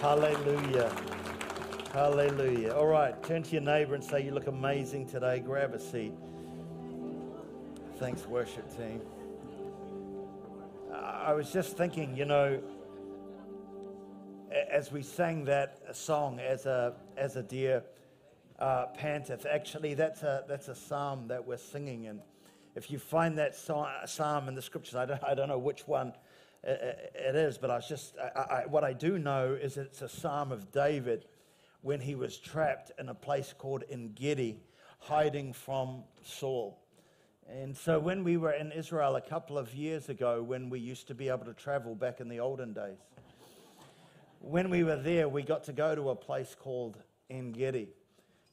Hallelujah. Hallelujah. All right, turn to your neighbor and say, You look amazing today. Grab a seat. Thanks, worship team. I was just thinking, you know, as we sang that song, as a, as a deer uh, panteth, actually, that's a, that's a psalm that we're singing. And if you find that psalm in the scriptures, I don't, I don't know which one it is, but I was just, I, I, what I do know is it's a psalm of David when he was trapped in a place called Engedi, hiding from Saul. And so when we were in Israel a couple of years ago, when we used to be able to travel back in the olden days, when we were there, we got to go to a place called Engedi.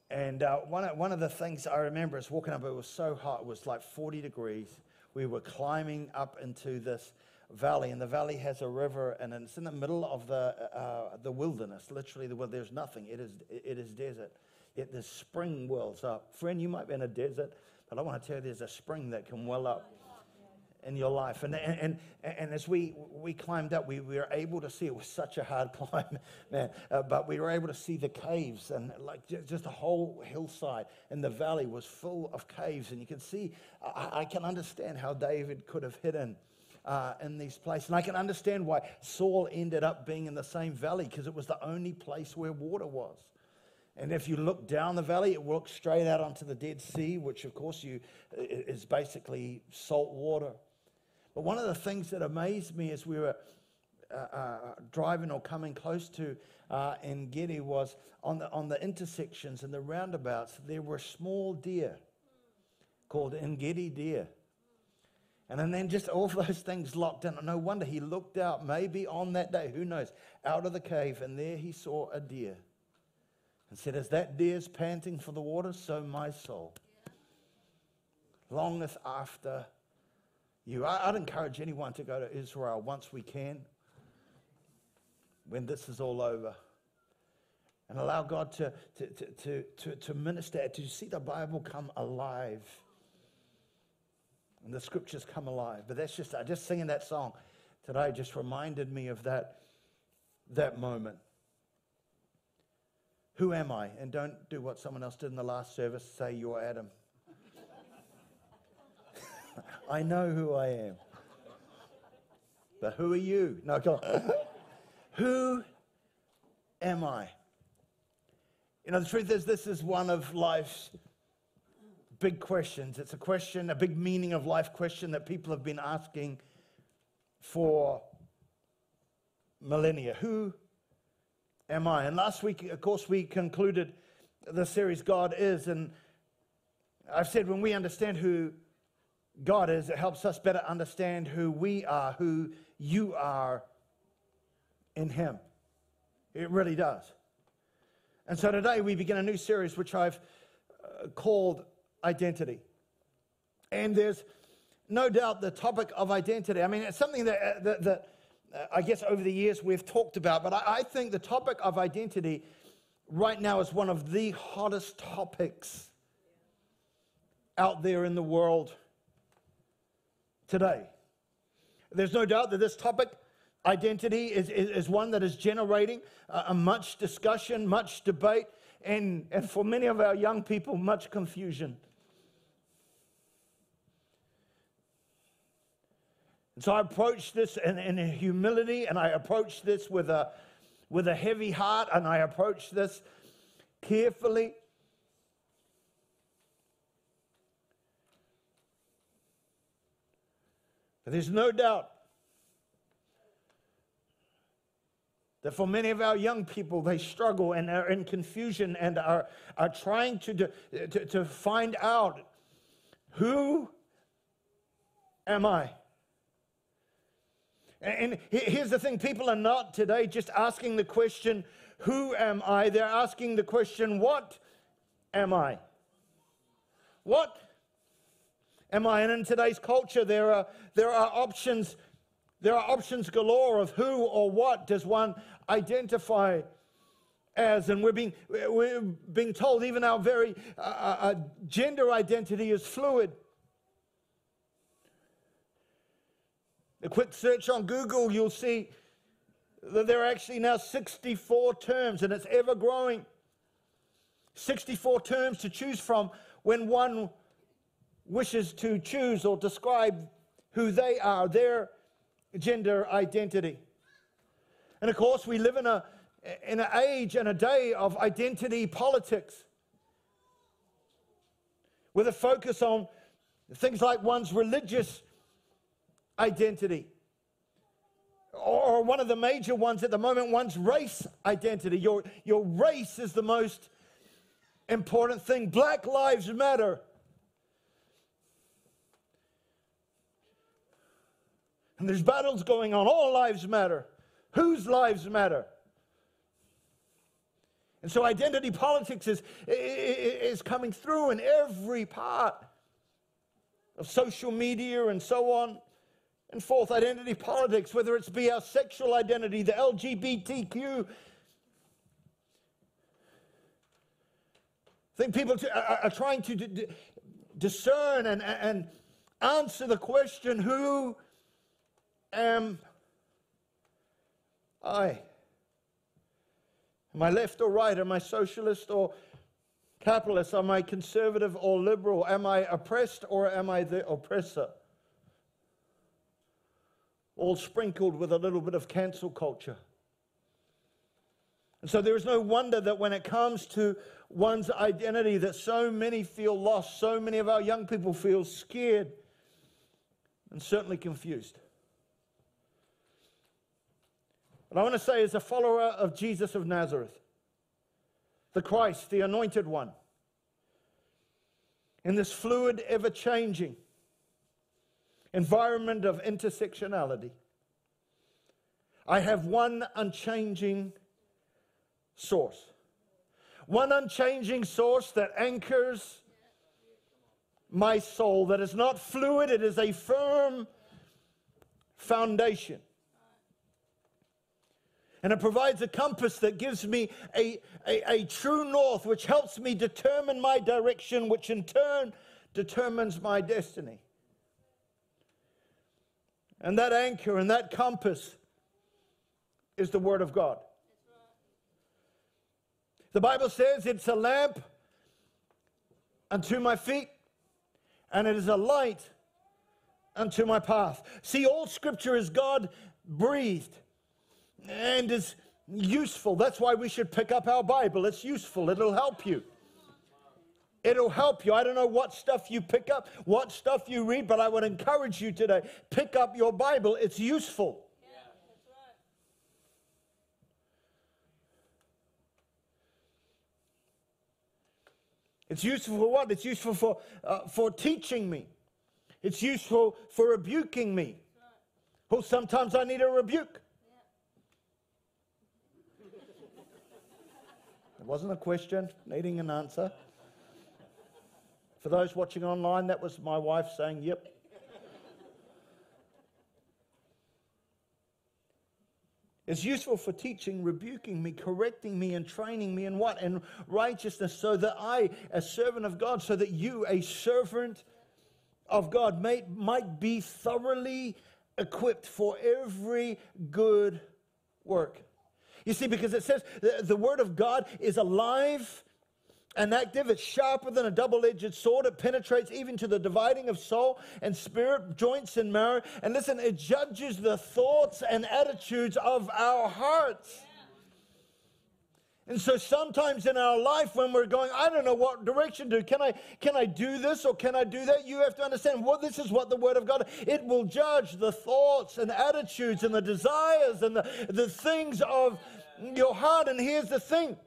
And uh, one, of, one of the things I remember is walking up, it was so hot, it was like 40 degrees. We were climbing up into this valley, and the valley has a river, and it's in the middle of the, uh, the wilderness, literally, the, well, there's nothing. It is, it is desert. Yet the spring wells up. Friend, you might be in a desert, but I want to tell you there's a spring that can well up in your life. And, and, and, as we, we climbed up, we, we were able to see, it was such a hard climb, man, uh, but we were able to see the caves and like just, just a whole hillside. And the valley was full of caves. And you can see, I, I can understand how David could have hidden uh, in these places. And I can understand why Saul ended up being in the same valley because it was the only place where water was. And if you look down the valley, it looks straight out onto the Dead Sea, which of course you, is basically salt water. But one of the things that amazed me as we were uh, uh, driving or coming close to uh, Engedi was on the, on the intersections and the roundabouts, there were small deer called Engedi deer. And then just all those things locked in. No wonder he looked out, maybe on that day, who knows, out of the cave, and there he saw a deer and said, As that deer's panting for the water, so my soul longeth after you. I'd encourage anyone to go to Israel once we can, when this is all over, and allow God to, to, to, to, to minister, to see the Bible come alive and the scriptures come alive. But that's just, I just singing that song today just reminded me of that, that moment. Who am I? And don't do what someone else did in the last service say, You're Adam. I know who I am. But who are you? No, come on. who am I? You know, the truth is, this is one of life's big questions. It's a question, a big meaning of life question that people have been asking for millennia. Who am I? And last week, of course, we concluded the series God is. And I've said when we understand who God is, it helps us better understand who we are, who you are in Him. It really does. And so today we begin a new series which I've uh, called identity. And there's no doubt the topic of identity. I mean, it's something that, uh, that, that uh, I guess over the years we've talked about, but I, I think the topic of identity right now is one of the hottest topics out there in the world today. There's no doubt that this topic, identity, is, is, is one that is generating uh, a much discussion, much debate, and, and for many of our young people, much confusion. And so I approach this in, in humility and I approach this with a, with a heavy heart and I approach this carefully. But there's no doubt that for many of our young people, they struggle and are in confusion and are, are trying to, to, to find out who am I? And here's the thing people are not today just asking the question, Who am I? They're asking the question, What am I? What am I? And in today's culture, there are, there are options. There are options galore of who or what does one identify as. And we're being, we're being told even our very uh, uh, uh gender identity is fluid. A quick search on Google, you'll see that There are actually now 64 terms, and it's ever growing. 64 terms to choose from when one wishes to choose or describe who they are, their gender identity. And of course, we live in, a, in an age and a day of identity politics with a focus on things like one's religious identity. Or one of the major ones at the moment, one's race identity. Your, your race is the most important thing. Black Lives Matter. And there's battles going on. All lives matter. Whose lives matter? And so identity politics is, is coming through in every part of social media and so on. And fourth, identity politics, whether it's be our sexual identity, the LGBTQ. I think people are trying to discern and, and answer the question who am I? Am I left or right? Am I socialist or capitalist? Am I conservative or liberal? Am I oppressed or am I the oppressor? All sprinkled with a little bit of cancel culture. And so there is no wonder that when it comes to one's identity that so many feel lost, so many of our young people feel scared and certainly confused. But I want to say, as a follower of Jesus of Nazareth, the Christ, the anointed one, in this fluid, ever changing environment of intersectionality, I have one unchanging source. One unchanging source that anchors my soul, that is not fluid, it is a firm foundation. And it provides a compass that gives me a, a, a, true north, which helps me determine my direction, which in turn determines my destiny. And that anchor and that compass is the Word of God. The Bible says it's a lamp unto my feet, and it is a light unto my path. See, all scripture is God breathed and is useful. That's why we should pick up our Bible. It's useful, it'll help you. It'll help you. I don't know what stuff you pick up, what stuff you read, but I would encourage you today pick up your Bible. It's useful. It's useful for what? It's useful for, uh, for teaching me. It's useful for rebuking me. Well, sometimes I need a rebuke. It wasn't a question, needing an answer. For those watching online, that was my wife saying, Yep. It's useful for teaching, rebuking me, correcting me, and training me in what? In righteousness, so that I, a servant of God, so that you, a servant of God, may, might be thoroughly equipped for every good work. You see, because it says the, the Word of God is alive and active. It's sharper than a double edged sword. It penetrates even to the dividing of soul and spirit, joints and marrow. And listen, it judges the thoughts and attitudes of our hearts. And so sometimes in our life when we're going, I don't know what direction to, can I can I do this or can I do that? You have to understand what this is what the word of God, it will judge the thoughts and attitudes and the desires and the, the things of your heart. And here's the thing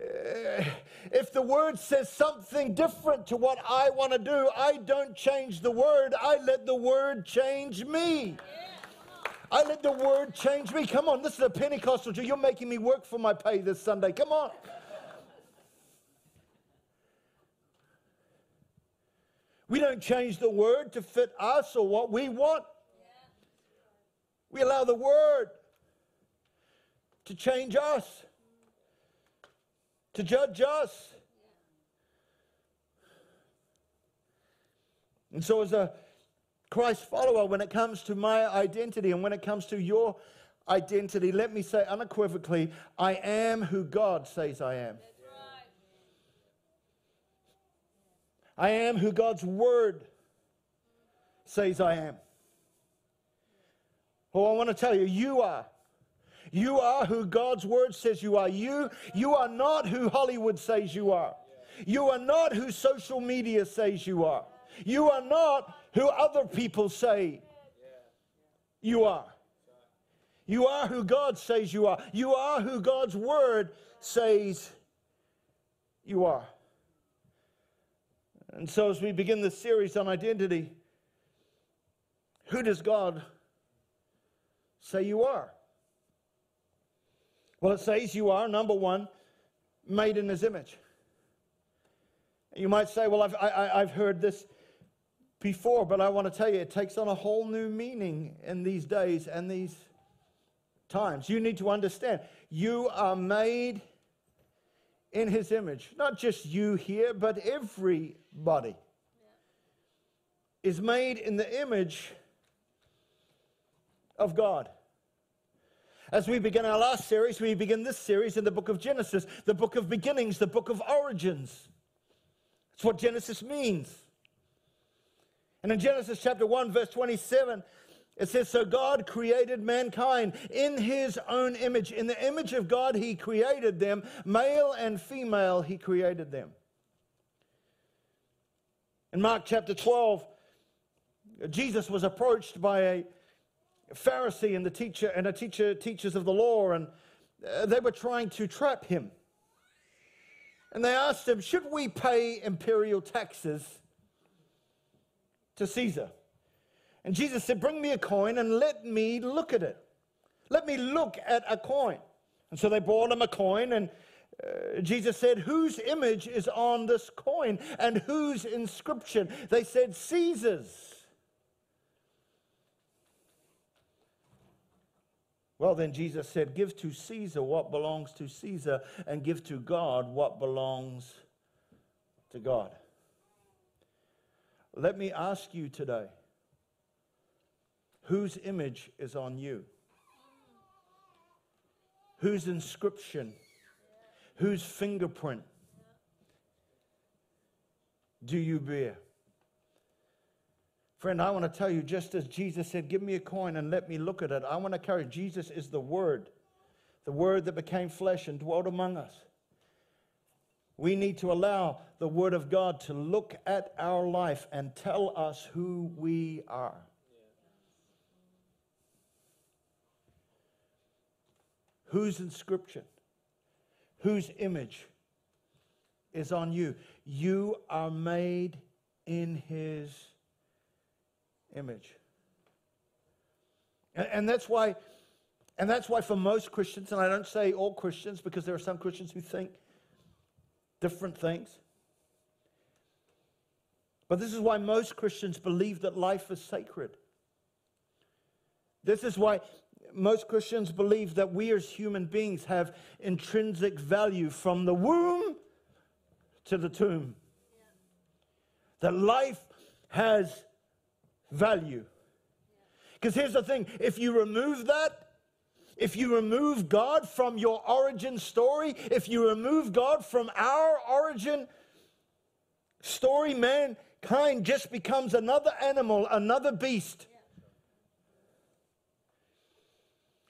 Eh, if the word says something different to what I want to do, I don't change the word. I let the word change me. I let the word change me. Come on, this is a Pentecostal Jew. You're making me work for my pay this Sunday. Come on. We don't change the word to fit us or what we want. We allow the word to change us, to judge us. And so, as a Christ follower, when it comes to my identity and when it comes to your identity, let me say unequivocally, I am who God says I am. I am who God's word says I am. Oh, I want to tell you, you are. You are who God's word says you are. You, you are not who Hollywood says you are. You are not who social media says you are. You are not who other people say you are. You are who God says you are. You are who God's word says you are. And so, as we begin this series on identity, who does God say you are? Well, it says you are, number one, made in his image. You might say, well, I've, I, I've heard this before, but I want to tell you, it takes on a whole new meaning in these days and these times. You need to understand, you are made in his image. Not just you here, but everybody is made in the image of God. As we begin our last series, we begin this series in the book of Genesis, the book of beginnings, the book of origins. That's what Genesis means. And in Genesis chapter 1, verse 27, it says, So God created mankind in his own image. In the image of God, he created them. Male and female, he created them. In Mark chapter 12, Jesus was approached by a Pharisee and the teacher and a teacher teachers of the law, and uh, they were trying to trap him. And they asked him, Should we pay imperial taxes to Caesar? And Jesus said, Bring me a coin and let me look at it. Let me look at a coin. And so they brought him a coin, and uh, Jesus said, Whose image is on this coin and whose inscription? They said, Caesar's. Well, then Jesus said, Give to Caesar what belongs to Caesar, and give to God what belongs to God. Let me ask you today whose image is on you? Whose inscription? Whose fingerprint do you bear? Friend, I want to tell you, just as Jesus said, Give me a coin and let me look at it, I want to carry Jesus is the Word, the Word that became flesh and dwelt among us. We need to allow the Word of God to look at our life and tell us who we are. Whose inscription, whose image is on you? You are made in His image. And, and that's why, and that's why for most Christians, and I don't say all Christians because there are some Christians who think different things. But this is why most Christians believe that life is sacred. This is why most Christians believe that we as human beings have intrinsic value from the womb to the tomb. That life has value. Because here's the thing if you remove that, if you remove God from your origin story, if you remove God from our origin story, mankind just becomes another animal, another beast.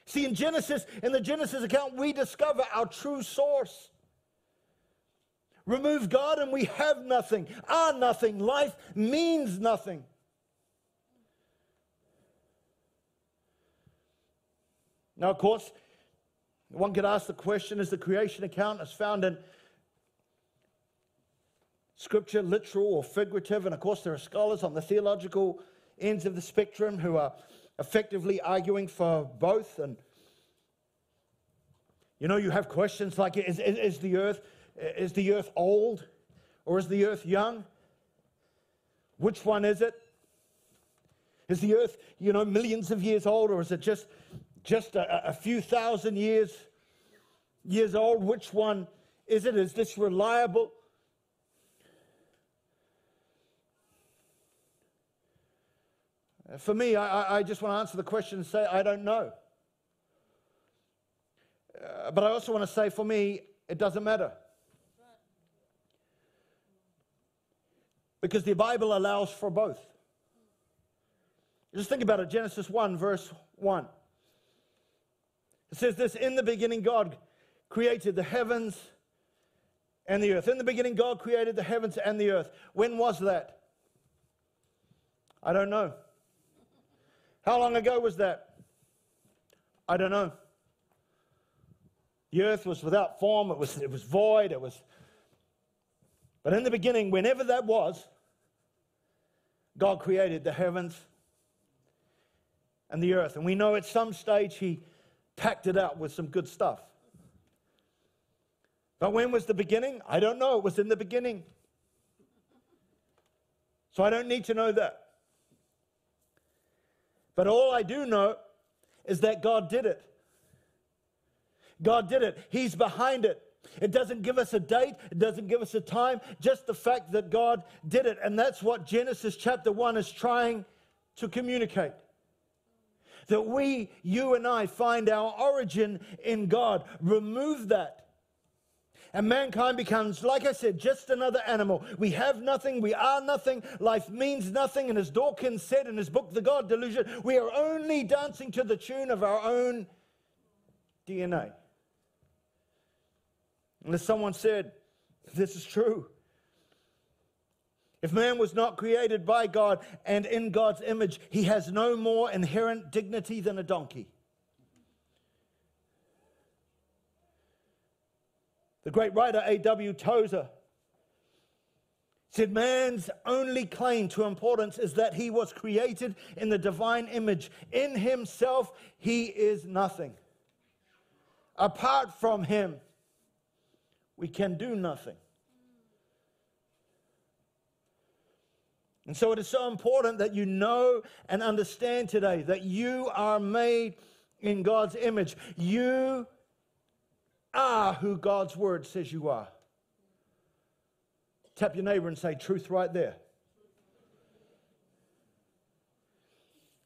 See, in Genesis, in the Genesis account, we discover our true source. Remove God and we have nothing, are nothing. Life means nothing. Now, of course, one could ask the question is the creation account as found in scripture literal or figurative? And of course, there are scholars on the theological ends of the spectrum who are effectively arguing for both. And you know, you have questions like is, is, is the earth is the earth old or is the earth young? Which one is it? Is the earth, you know, millions of years old, or is it just just a, a few thousand years years old. Which one is it? Is this reliable? For me, I, I just want to answer the question and say, I don't know. Uh, but I also want to say for me, it doesn't matter. Because the Bible allows for both. Just think about it Genesis 1, verse 1. It says this In the beginning, God created the heavens and the earth. In the beginning, God created the heavens and the earth. When was that? I don't know. How long ago was that? I don't know. The earth was without form, it was, it was void, it was. But in the beginning, whenever that was, God created the heavens and the earth. And we know at some stage He packed it out with some good stuff. But when was the beginning? I don't know. It was in the beginning. So I don't need to know that. But all I do know is that God did it. God did it. He's behind it. It doesn't give us a date, it doesn't give us a time, just the fact that God did it. And that's what Genesis chapter 1 is trying to communicate. That we, you and I, find our origin in God. Remove that. And mankind becomes, like I said, just another animal. We have nothing, we are nothing, life means nothing. And as Dawkins said in his book, The God Delusion, we are only dancing to the tune of our own DNA. And as someone said, this is true. If man was not created by God and in God's image, he has no more inherent dignity than a donkey. The great writer A.W. Tozer said, Man's only claim to importance is that he was created in the divine image. In himself, he is nothing. Apart from him, we can do nothing. And so it is so important that you know and understand today that you are made in God's image. You are who God's word says you are. Tap your neighbor and say, Truth right there.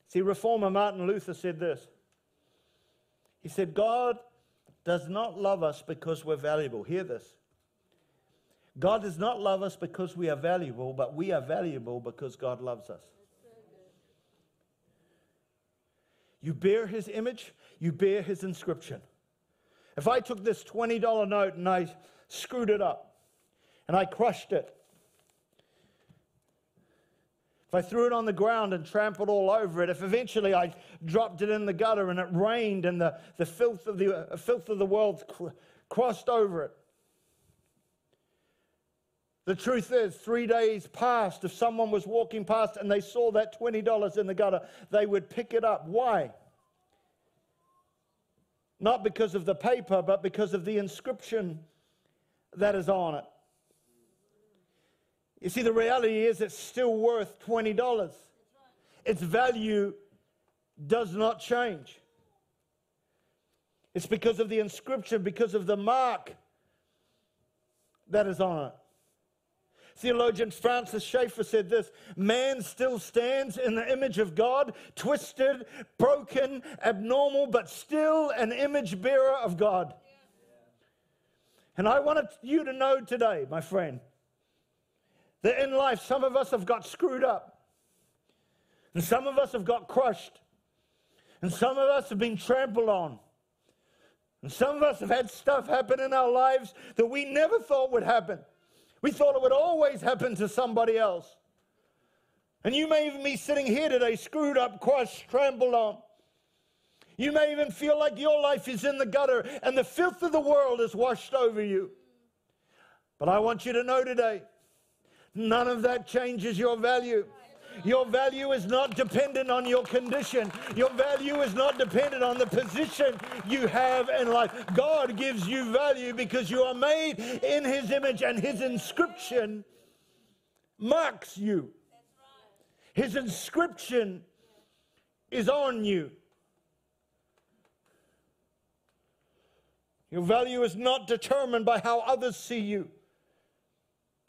See, reformer Martin Luther said this. He said, God does not love us because we're valuable. Hear this. God does not love us because we are valuable, but we are valuable because God loves us. You bear his image, you bear his inscription. If I took this $20 note and I screwed it up and I crushed it, if I threw it on the ground and trampled all over it, if eventually I dropped it in the gutter and it rained and the, the filth, of the, uh, filth of the world cr- crossed over it, the truth is, three days passed. If someone was walking past and they saw that $20 in the gutter, they would pick it up. Why? Not because of the paper, but because of the inscription that is on it. You see, the reality is it's still worth $20. Its value does not change. It's because of the inscription, because of the mark that is on it. Theologian Francis Schaeffer said this Man still stands in the image of God, twisted, broken, abnormal, but still an image bearer of God. And I wanted you to know today, my friend, that in life, some of us have got screwed up, and some of us have got crushed, and some of us have been trampled on. And some of us have had stuff happen in our lives that we never thought would happen. We thought it would always happen to somebody else. And you may even be sitting here today, screwed up, crushed, trampled on. You may even feel like your life is in the gutter and the filth of the world is washed over you. But I want you to know today None of that changes your value. Your value is not dependent on your condition. Your value is not dependent on the position you have in life. God gives you value because you are made in His image and His inscription marks you. His inscription is on you. Your value is not determined by how others see you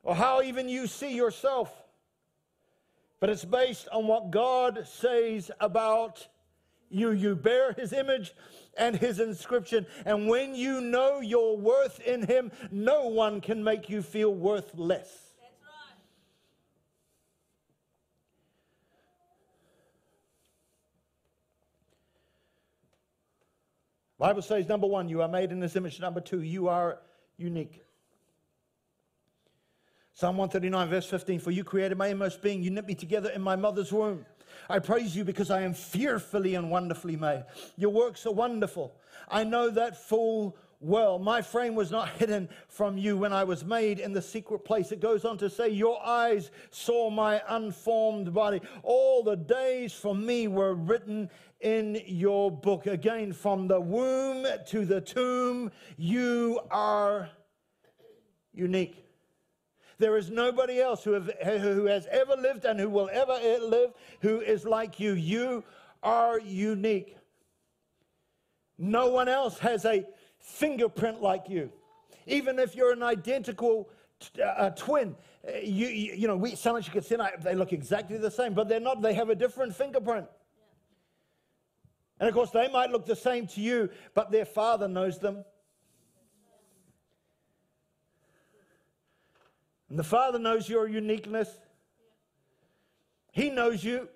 or how even you see yourself, but it's based on what God says about you. You bear his image and his inscription. And when you know your worth in him, no one can make you feel worthless. Bible says number one, you are made in his image. Number two, you are unique. Psalm 139, verse 15 For you created my inmost being, you knit me together in my mother's womb. I praise you because I am fearfully and wonderfully made. Your works are wonderful. I know that full well. My frame was not hidden from you when I was made in the secret place. It goes on to say, Your eyes saw my unformed body. All the days for me were written in your book. Again, from the womb to the tomb, you are unique. There is nobody else who, have, who has ever lived and who will ever live who is like you. You are unique. No one else has a fingerprint like you. Even if you're an identical t- uh, twin, uh, you, you, you, know, we, some you can see they look exactly the same, but they're not. They have a different fingerprint. And of course, they might look the same to you, but their father knows them. And the Father knows your uniqueness. He knows you.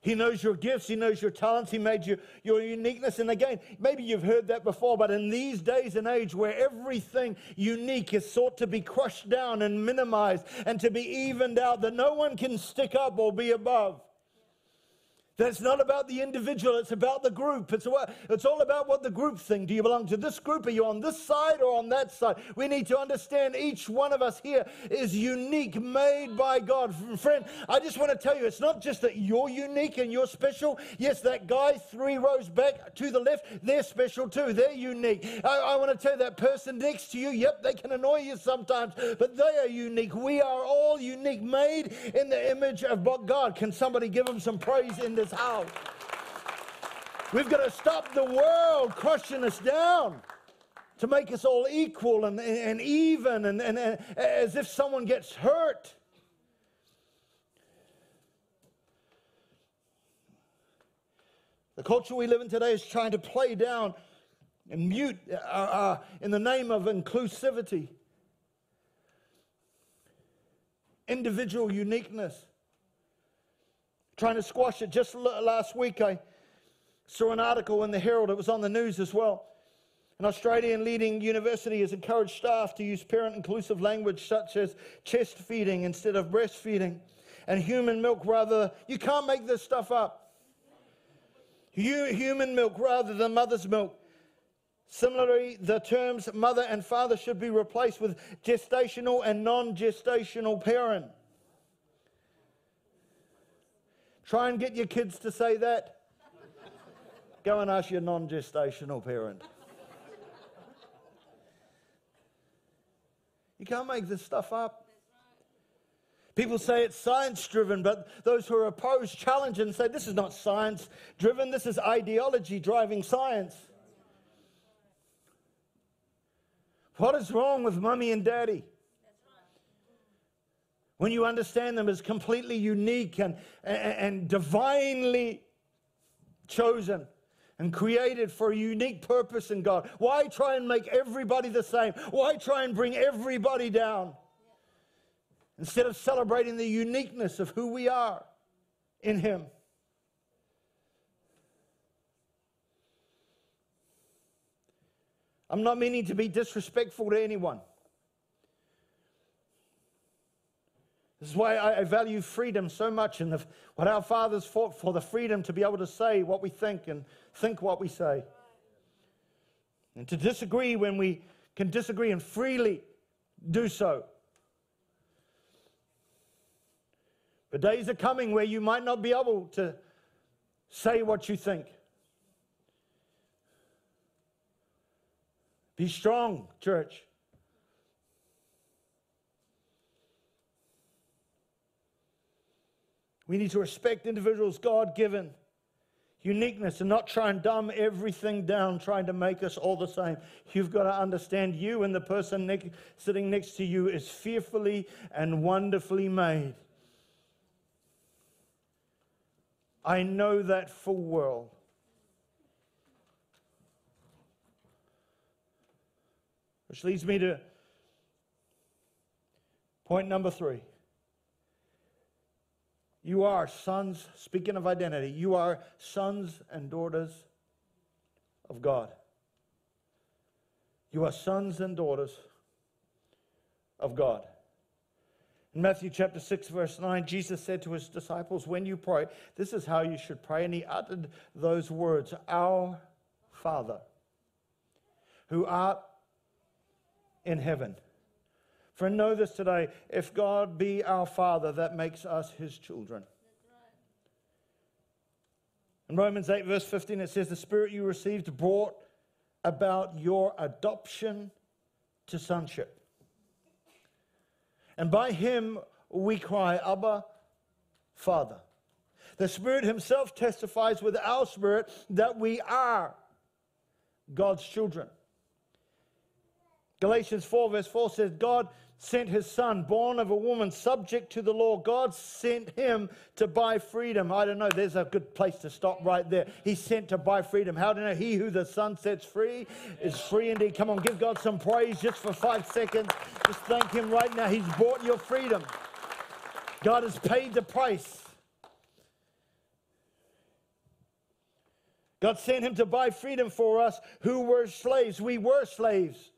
He knows your gifts. He knows your talents. He made you your uniqueness. And again, maybe you've heard that before, but in these days and age where everything unique is sought to be crushed down and minimized and to be evened out, that no one can stick up or be above. That it's not about the individual, it's about the group. It's, it's all about what the group think. Do you belong to this group? Are you on this side or on that side? We need to understand each one of us here is unique, made by God. Friend, I just want to tell you, it's not just that you're unique and you're special. Yes, that guy three rows back to the left, they're special too. They're unique. I, I want to tell you that person next to you, yep, they can annoy you sometimes, but they are unique. We are all unique, made in the image of God. Can somebody give them some praise in this house. We've got to stop the world crushing us down to make us all equal and, and even and, and, and as if someone gets hurt. The culture we live in today is trying to play down and mute uh, uh, in the name of inclusivity, individual uniqueness trying to squash it. Just last week, I saw an article in the Herald, it was on the news as well. An Australian leading university has encouraged staff to use parent inclusive language such as chest feeding instead of breastfeeding and human milk rather. You can't make this stuff up. Human milk rather than mother's milk. Similarly, the terms mother and father should be replaced with gestational and non gestational parent. Try and get your kids to say that. Go and ask your non gestational parent. You can't make this stuff up. People say it's science driven, but those who are opposed challenge and say this is not science driven, this is ideology driving science. What is wrong with mummy and daddy? When you understand them as completely unique and, and, divinely chosen and created for a unique purpose in God. Why try and make everybody the same? Why try and bring everybody down? Instead of celebrating the uniqueness of who we are in Him. I'm not meaning to be disrespectful to anyone. This is why I, value freedom so much and what our fathers fought for the freedom to be able to say what we think and think what we say. And to disagree when we can disagree and freely do so. But days are coming where you might not be able to say what you think. Be strong, church. We need to respect individuals' God given uniqueness and not try and dumb everything down, trying to make us all the same. You've got to understand you and the person ne- sitting next to you is fearfully and wonderfully made. I know that full well. Which leads me to point number three. You are sons, speaking of identity, you are sons and daughters of God. You are sons and daughters of God. In Matthew chapter 6, verse 9, Jesus said to his disciples, When you pray, this is how you should pray. And he uttered those words Our Father, who art in heaven. For know this today if God be our Father, that makes us his children. In Romans 8, verse 15, it says, The Spirit you received brought about your adoption to sonship. And by him we cry, Abba, Father. The Spirit Himself testifies with our spirit that we are God's children. Galatians 4, verse 4 says, God sent his son, born of a woman, subject to the law. God sent him to buy freedom. I don't know, there's a good place to stop right there. He sent to buy freedom. How do you know? He who the son sets free is free indeed. Come on, give God some praise just for five seconds. Just thank him right now. He's bought your freedom. God has paid the price. God sent him to buy freedom for us who were slaves. We were slaves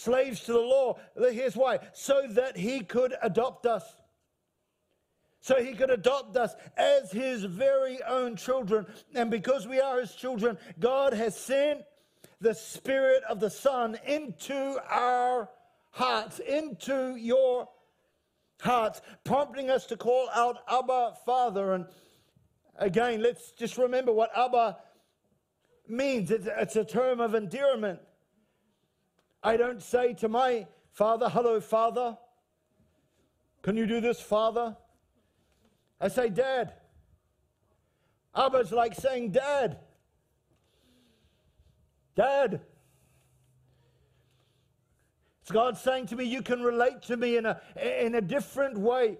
slaves to the law. Here's why so that he could adopt us. So he could adopt us as his very own children. And because we are his children, God has sent the Spirit of the Son into our hearts, into your hearts, prompting us to call out Abba, Father. And again, let's just remember what Abba means it's, it's a term of endearment. I don't say to my father, Hello, father. Can you do this, father? I say, Dad. Abba's like saying, Dad. Dad. It's God saying to me, You can relate to me in a, in a different way,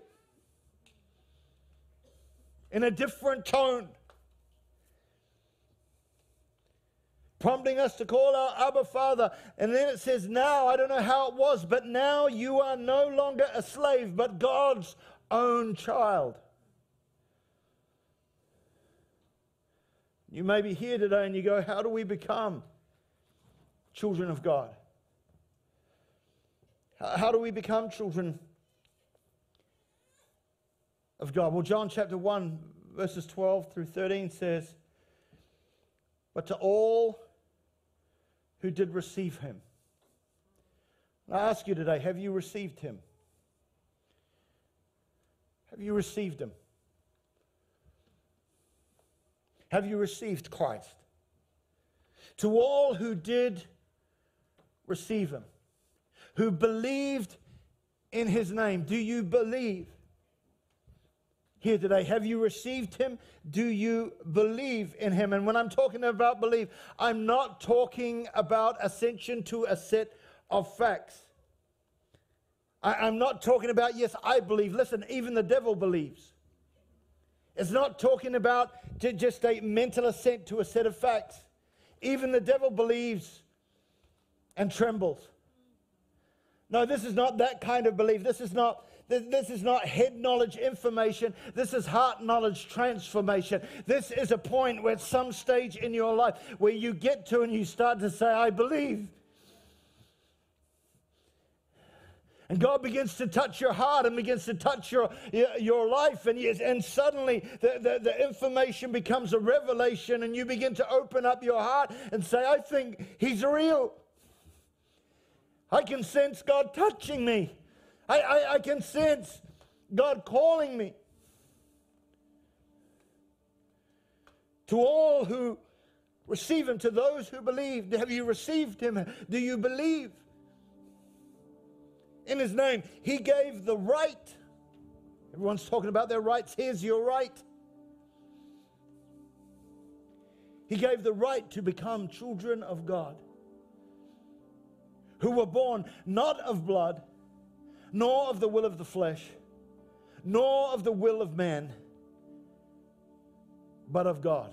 in a different tone. Prompting us to call our Abba Father. And then it says, Now, I don't know how it was, but now you are no longer a slave, but God's own child. You may be here today and you go, How do we become children of God? How do we become children of God? Well, John chapter 1, verses 12 through 13 says, But to all who did receive him. I ask you today have you received him? Have you received him? Have you received Christ? To all who did receive him, who believed in his name, do you believe? Here today. Have you received him? Do you believe in him? And when I'm talking about belief, I'm not talking about ascension to a set of facts. I, am not talking about, yes, I believe. Listen, even the devil believes. It's not talking about just a mental assent to a set of facts. Even the devil believes and trembles. No, this is not that kind of belief. This is not this is not head knowledge information. This is heart knowledge transformation. This is a point where at some stage in your life where you get to and you start to say, I believe. And God begins to touch your heart and begins to touch your, your life. And, and suddenly the, the, the, information becomes a revelation, and you begin to open up your heart and say, I think He's real. I can sense God touching me. I, I, I can sense God calling me. To all who receive Him, to those who believe, have you received Him? Do you believe? In His name, He gave the right. Everyone's talking about their rights. Here's your right. He gave the right to become children of God who were born not of blood, nor of the will of the flesh, nor of the will of man, but of God.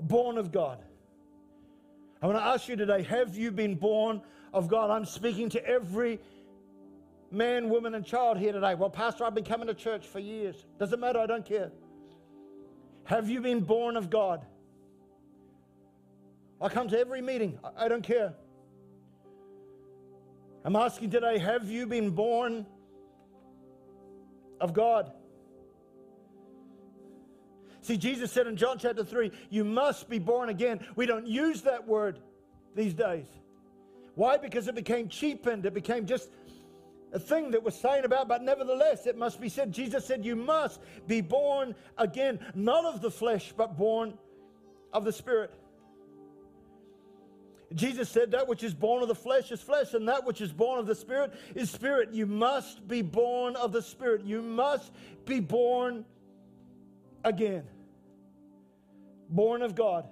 Born of God. I want to ask you today have you been born of God? I'm speaking to every man, woman, and child here today. Well, Pastor, I've been coming to church for years. Doesn't matter, I don't care. Have you been born of God? I come to every meeting, I don't care. I'm asking today have you been born of God? See, Jesus said in John chapter 3, you must be born again. We don't use that word these days. Why? Because it became cheapened. It became just a thing that was saying about, but nevertheless, it must be said. Jesus said, You must be born again, not of the flesh, but born of the Spirit. Jesus said, That which is born of the flesh is flesh, and that which is born of the Spirit is spirit. You must be born of the Spirit. You must be born again. Born of God.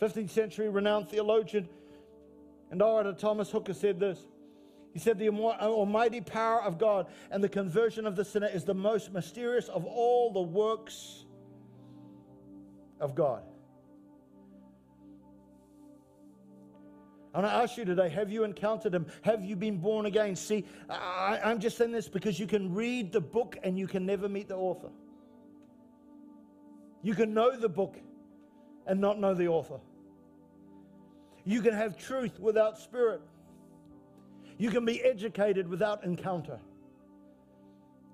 15th century renowned theologian and orator Thomas Hooker said this. He said, The almighty power of God and the conversion of the sinner is the most mysterious of all the works of God. I want to ask you today have you encountered him? Have you been born again? See, I, I'm just saying this because you can read the book and you can never meet the author. You can know the book and not know the author. You can have truth without spirit. You can be educated without encounter.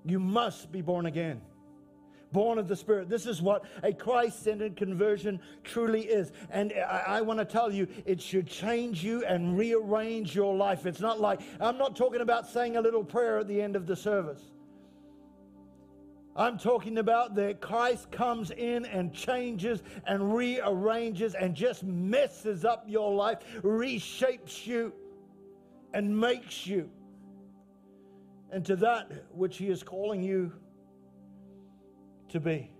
You must be born again born of the Spirit. This is what a Christ centered conversion truly is. And I, I want to tell you, it should change you and rearrange your life. It's not like, I'm not talking about saying a little prayer at the end of the service. I'm talking about that Christ comes in and changes and rearranges and just messes up your life, reshapes you, and makes you into that which He is calling you to be.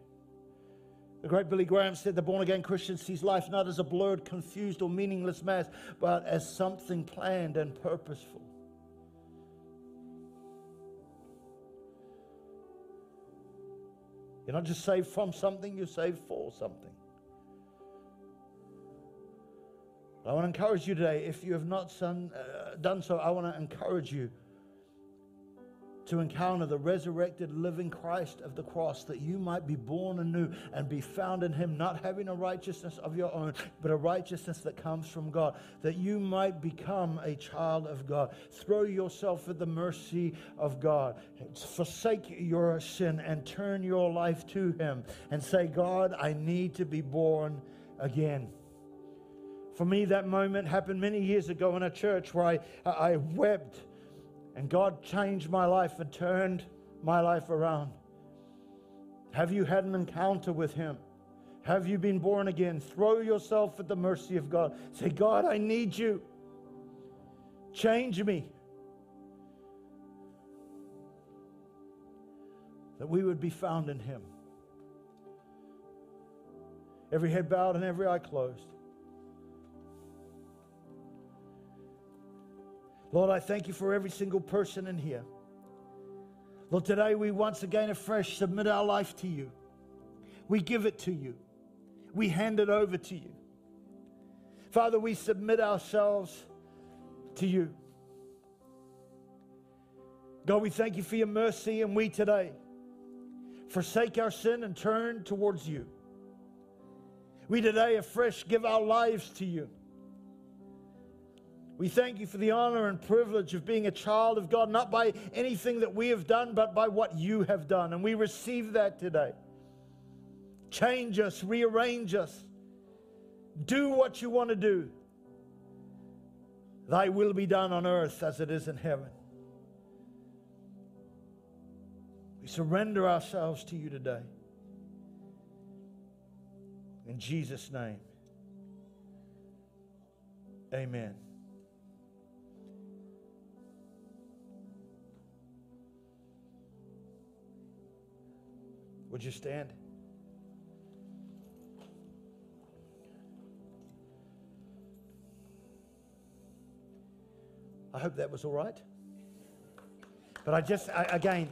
The great Billy Graham said the born again Christian sees life not as a blurred, confused, or meaningless mass, but as something planned and purposeful. You're not just saved from something, you're saved for something. I want to encourage you today, if you have not son, uh, done so, I want to encourage you to encounter the resurrected living Christ of the cross, that you might be born anew and be found in Him, not having a righteousness of your own, but a righteousness that comes from God, that you might become a child of God. Throw yourself at the mercy of God. Forsake your sin and turn your life to Him and say, God, I need to be born again. For me, that moment happened many years ago in a church where I, I wept and God changed my life and turned my life around. Have you had an encounter with Him? Have you been born again? Throw yourself at the mercy of God. Say, God, I need you. Change me. That we would be found in Him. Every head bowed and every eye closed. Lord, I thank you for every single person in here. Lord, today we once again afresh submit our life to you. We give it to you. We hand it over to you. Father, we submit ourselves to you. God, we thank you for your mercy, and we today forsake our sin and turn towards you. We today afresh give our lives to you. We thank you for the honor and privilege of being a child of God, not by anything that we have done, but by what you have done. And we receive that today. Change us, rearrange us, do what you want to do. Thy will be done on earth as it is in heaven. We surrender ourselves to you today. In Jesus' name, amen. Would you stand? I hope that was all right. But I just, I, again,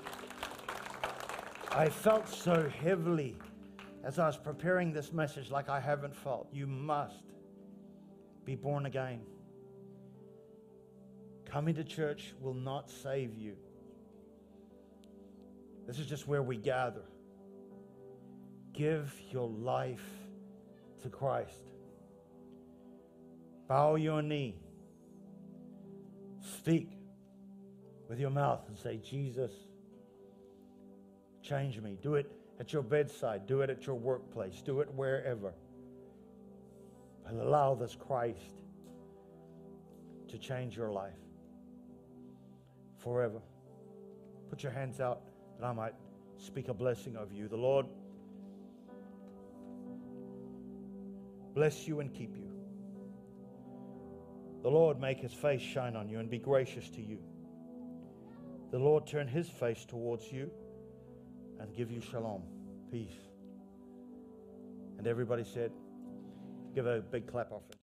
I felt so heavily as I was preparing this message like I haven't felt. You must be born again. Coming to church will not save you. This is just where we gather. Give your life to Christ. Bow your knee. Speak with your mouth and say, Jesus, change me. Do it at your bedside. Do it at your workplace. Do it wherever. But allow this Christ to change your life forever. Put your hands out that I might speak a blessing over you. The Lord bless you and keep you. The Lord make his face shine on you and be gracious to you. The Lord turn his face towards you and give you shalom, peace. And everybody said, give a big clap offering.